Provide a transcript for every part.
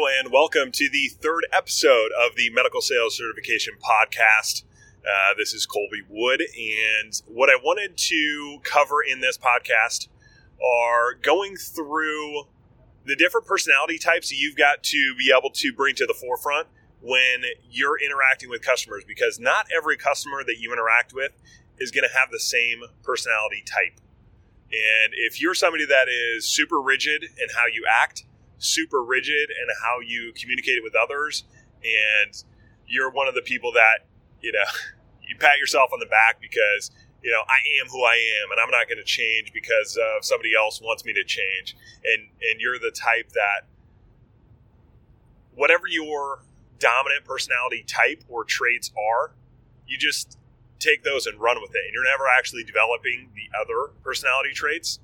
And welcome to the third episode of the Medical Sales Certification Podcast. Uh, this is Kolby Wood, and what I wanted to cover in this podcast are going through the different personality types you've got to be able to bring to the forefront when you're interacting with customers because not every customer that you interact with is going to have the same personality type. And if you're somebody that is super rigid in how you act, super rigid in how you communicate with others, and you're one of the people that, you know, you pat yourself on the back because, you know, I am who I am and I'm not going to change because uh, somebody else wants me to change. And, and you're the type that whatever your dominant personality type or traits are, you just take those and run with it. And you're never actually developing the other personality traits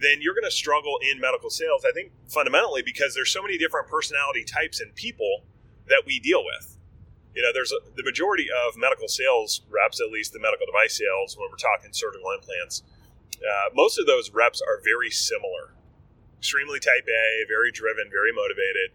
then you're going to struggle in medical sales. I think fundamentally because there's so many different personality types and people that we deal with. You know, there's a, the majority of medical sales reps, at least the medical device sales, when we're talking surgical implants. Uh, most of those reps are very similar, extremely type A, very driven, very motivated,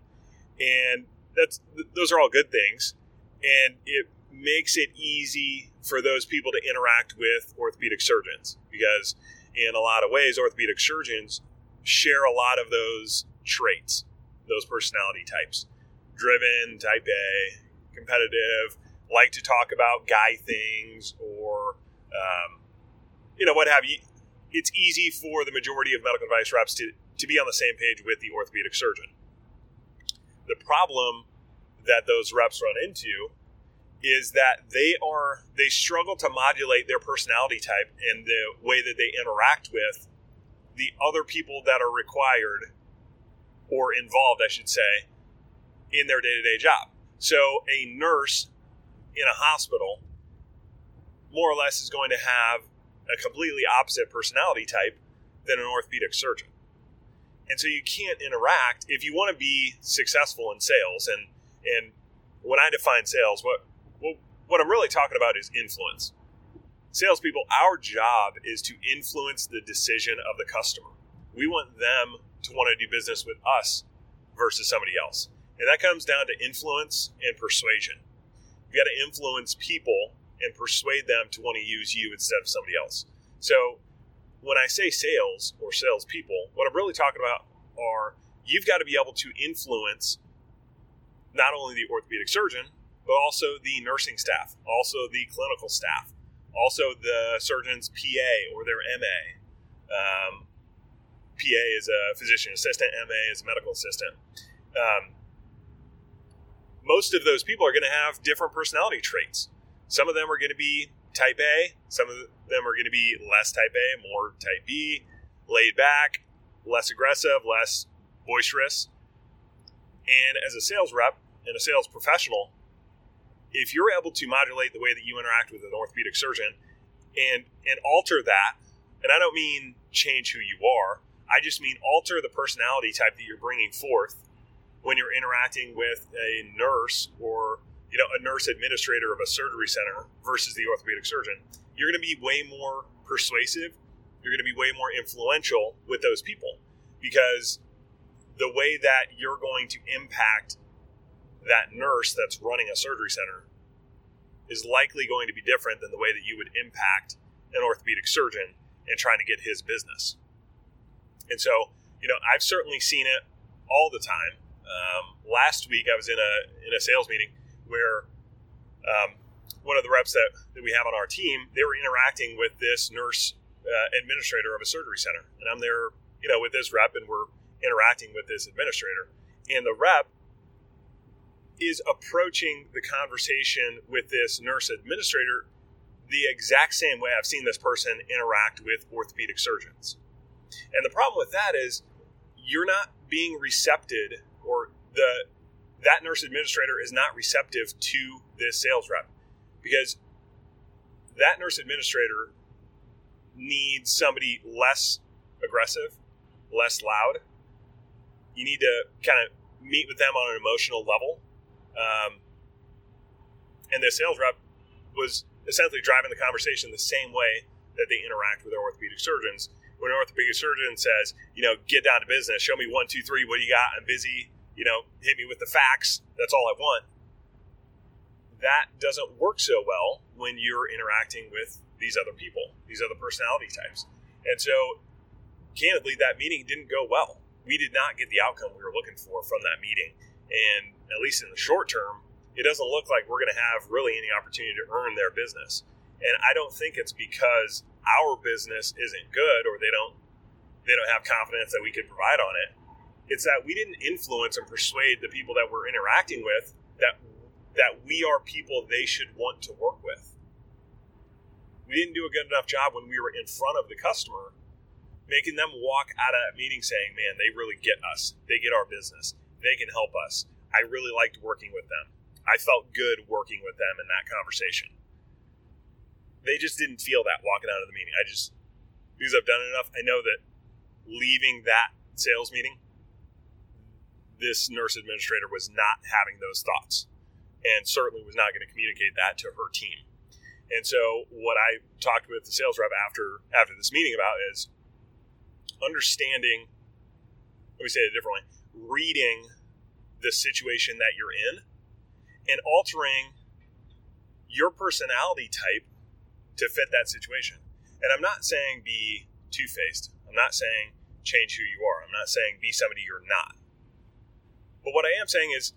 and that's those are all good things, and it makes it easy for those people to interact with orthopedic surgeons because in a lot of ways, orthopedic surgeons share a lot of those traits, those personality types. Driven, type A, competitive, like to talk about guy things or, um, you know, what have you. It's easy for the majority of medical device reps to, to be on the same page with the orthopedic surgeon. The problem that those reps run into is that they are they struggle to modulate their personality type and the way that they interact with the other people that are required or involved, I should say, in their day-to-day job. So a nurse in a hospital more or less is going to have a completely opposite personality type than an orthopedic surgeon. And so you can't interact if you want to be successful in sales and and when I define sales, what what I'm really talking about is influence. Salespeople, our job is to influence the decision of the customer. We want them to want to do business with us versus somebody else. And that comes down to influence and persuasion. You got to influence people and persuade them to want to use you instead of somebody else. So when I say sales or salespeople, what I'm really talking about are you've got to be able to influence not only the orthopedic surgeon, but also the nursing staff, also the clinical staff, also the surgeon's PA or their MA. Um, PA is a physician assistant, MA is a medical assistant. Um, most of those people are going to have different personality traits. Some of them are going to be type A, some of them are going to be less type A, more type B, laid back, less aggressive, less boisterous. And as a sales rep and a sales professional, if you're able to modulate the way that you interact with an orthopedic surgeon and and alter that, and I don't mean change who you are, I just mean alter the personality type that you're bringing forth when you're interacting with a nurse or you know a nurse administrator of a surgery center versus the orthopedic surgeon. You're going to be way more persuasive. You're going to be way more influential with those people because the way that you're going to impact that nurse that's running a surgery center is likely going to be different than the way that you would impact an orthopedic surgeon and trying to get his business. And so, you know, I've certainly seen it all the time. Um, last week, I was in a in a sales meeting where um, one of the reps that, that we have on our team they were interacting with this nurse uh, administrator of a surgery center, and I'm there, you know, with this rep, and we're interacting with this administrator, and the rep is approaching the conversation with this nurse administrator the exact same way I've seen this person interact with orthopedic surgeons. And the problem with that is you're not being receptive or the that nurse administrator is not receptive to this sales rep because that nurse administrator needs somebody less aggressive, less loud. You need to kind of meet with them on an emotional level. Um, and the sales rep was essentially driving the conversation the same way that they interact with their orthopedic surgeons. When an orthopedic surgeon says, you know, get down to business, show me one, two, three, what do you got? I'm busy, you know, hit me with the facts. That's all I want. That doesn't work so well when you're interacting with these other people, these other personality types. And so, candidly, that meeting didn't go well. We did not get the outcome we were looking for from that meeting. And at least in the short term, it doesn't look like we're going to have really any opportunity to earn their business. And I don't think it's because our business isn't good or they don't they don't have confidence that we could provide on it. It's that we didn't influence and persuade the people that we're interacting with that that we are people they should want to work with. We didn't do a good enough job when we were in front of the customer, making them walk out of that meeting saying, Man, they really get us. They get our business. They can help us. I really liked working with them. I felt good working with them in that conversation. They just didn't feel that walking out of the meeting. I just, because I've done it enough, I know that leaving that sales meeting, this nurse administrator was not having those thoughts and certainly was not going to communicate that to her team. And so, what I talked with the sales rep after after this meeting about is understanding. Let me say it differently: reading the situation that you're in and altering your personality type to fit that situation. And I'm not saying be two faced. I'm not saying change who you are. I'm not saying be somebody you're not. But what I am saying is,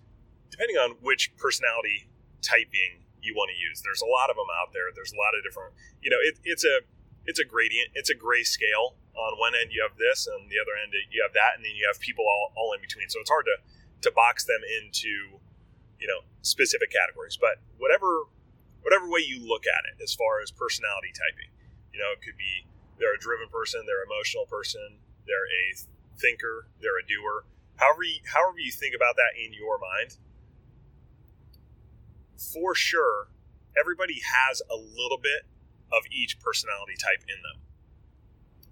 depending on which personality typing you want to use, there's a lot of them out there. There's a lot of different, you know, it, it's a it's a gradient. It's a gray scale. On one end you have this, and the other end you have that, and then you have people all, all in between. So it's hard to to box them into you know specific categories. But whatever whatever way you look at it as far as personality typing you know it could be they're a driven person they're an emotional person they're a thinker they're a doer. However you, however you think about that in your mind for sure everybody has a little bit of each personality type in them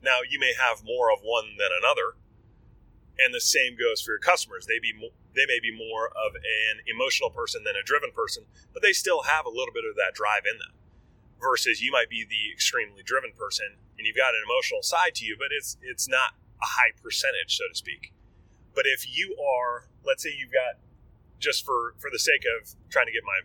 now you may have more of one than another and the same goes for your customers they be they may be more of an emotional person than a driven person, but they still have a little bit of that drive in them. Versus you might be the extremely driven person and you've got an emotional side to you, but it's it's not a high percentage, so to speak. But if you are, let's say you've got just for for the sake of trying to get my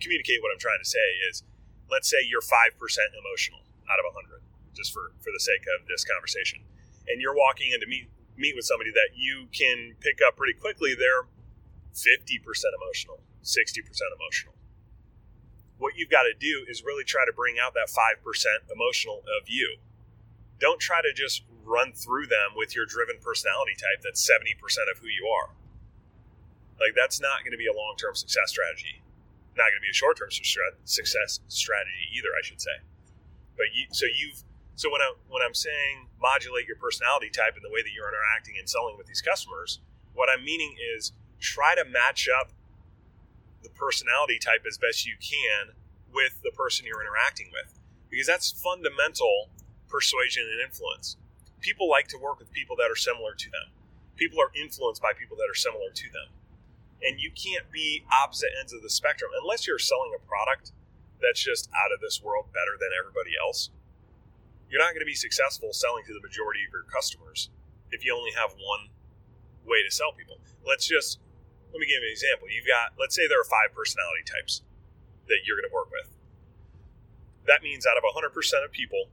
communicate what I'm trying to say is let's say you're 5% emotional out of 100 just for for the sake of this conversation and you're walking into meet meet with somebody that you can pick up pretty quickly, they're 50% emotional, 60% emotional. What you've got to do is really try to bring out that 5% emotional of you. Don't try to just run through them with your driven personality type that's 70% of who you are. Like, that's not going to be a long term success strategy. Not going to be a short term success strategy either, I should say. But you, so you've so when I when I'm saying modulate your personality type in the way that you're interacting and selling with these customers, what I'm meaning is try to match up the personality type as best you can with the person you're interacting with because that's fundamental persuasion and influence. People like to work with people that are similar to them. People are influenced by people that are similar to them. And you can't be opposite ends of the spectrum unless you're selling a product that's just out of this world better than everybody else you're not going to be successful selling to the majority of your customers if you only have one way to sell people. Let's just let me give you an example. You've got let's say there are five personality types that you're going to work with. That means out of 100% of people,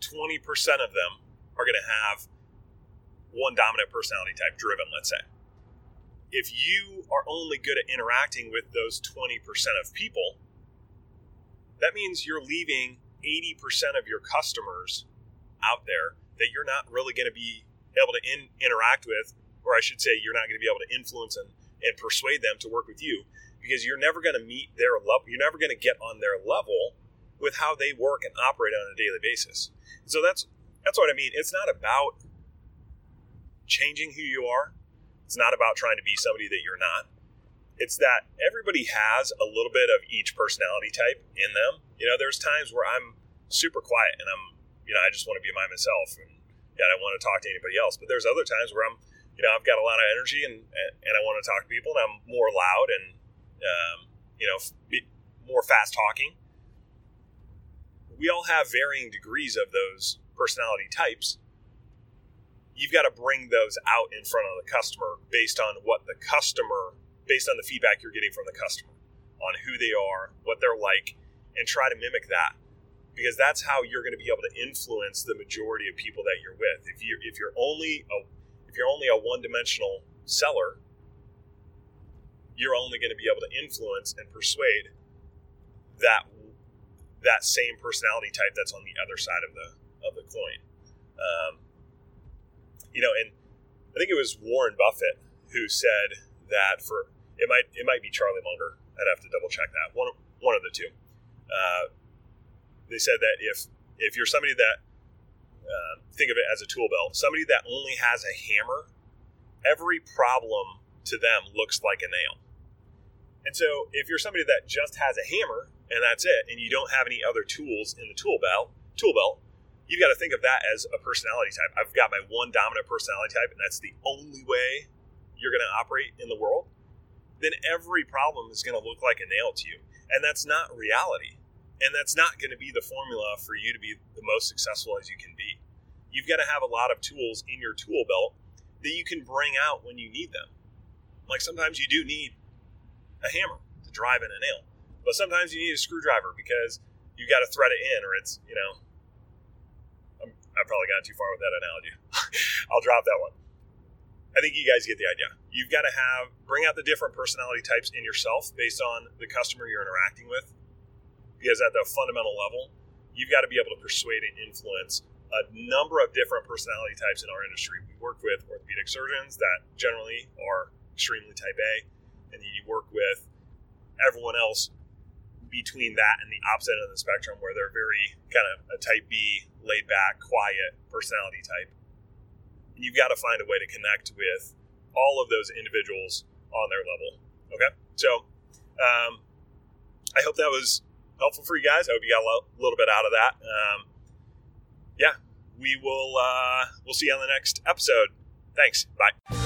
20% of them are going to have one dominant personality type driven, let's say. If you are only good at interacting with those 20% of people, that means you're leaving 80% of your customers out there that you're not really going to be able to in, interact with, or I should say, you're not going to be able to influence and, and persuade them to work with you because you're never going to meet their level. You're never going to get on their level with how they work and operate on a daily basis. so that's that's what I mean. It's not about changing who you are. It's not about trying to be somebody that you're not. It's that everybody has a little bit of each personality type in them. You know, there's times where I'm super quiet and I'm, you know, I just want to be by myself and yeah, I don't want to talk to anybody else. But there's other times where I'm, you know, I've got a lot of energy and and I want to talk to people and I'm more loud and, um, you know, more fast talking. We all have varying degrees of those personality types you've got to bring those out in front of the customer based on what the customer, based on the feedback you're getting from the customer on who they are, what they're like, and try to mimic that. Because that's how you're going to be able to influence the majority of people that you're with. If you if you're only a if you're only a one-dimensional seller, you're only going to be able to influence and persuade that that same personality type that's on the other side of the of the coin. Um, you know, and I think it was Warren Buffett who said that for it might it might be Charlie Munger. I'd have to double check that one one of the two. Uh, they said that if if you're somebody that uh, think of it as a tool belt, somebody that only has a hammer, every problem to them looks like a nail. And so, if you're somebody that just has a hammer and that's it, and you don't have any other tools in the tool belt, tool belt, you've got to think of that as a personality type. I've got my one dominant personality type, and that's the only way you're going to operate in the world. Then every problem is going to look like a nail to you. And that's not reality. And that's not going to be the formula for you to be the most successful as you can be. You've got to have a lot of tools in your tool belt that you can bring out when you need them. Like sometimes you do need a hammer to drive in a nail, but sometimes you need a screwdriver because you've got to thread it in or it's, you know, I probably got too far with that analogy. I'll drop that one. I think you guys get the idea. You've got to have bring out the different personality types in yourself based on the customer you're interacting with. Because at the fundamental level, you've got to be able to persuade and influence a number of different personality types in our industry. We work with orthopedic surgeons that generally are extremely type A, and then you work with everyone else between that and the opposite end of the spectrum where they're very kind of a type B, laid back, quiet personality type. And you've got to find a way to connect with all of those individuals on their level. Okay. So um, I hope that was helpful for you guys. I hope you got a little bit out of that. Um, yeah, we will uh, we'll see you on the next episode. Thanks. Bye.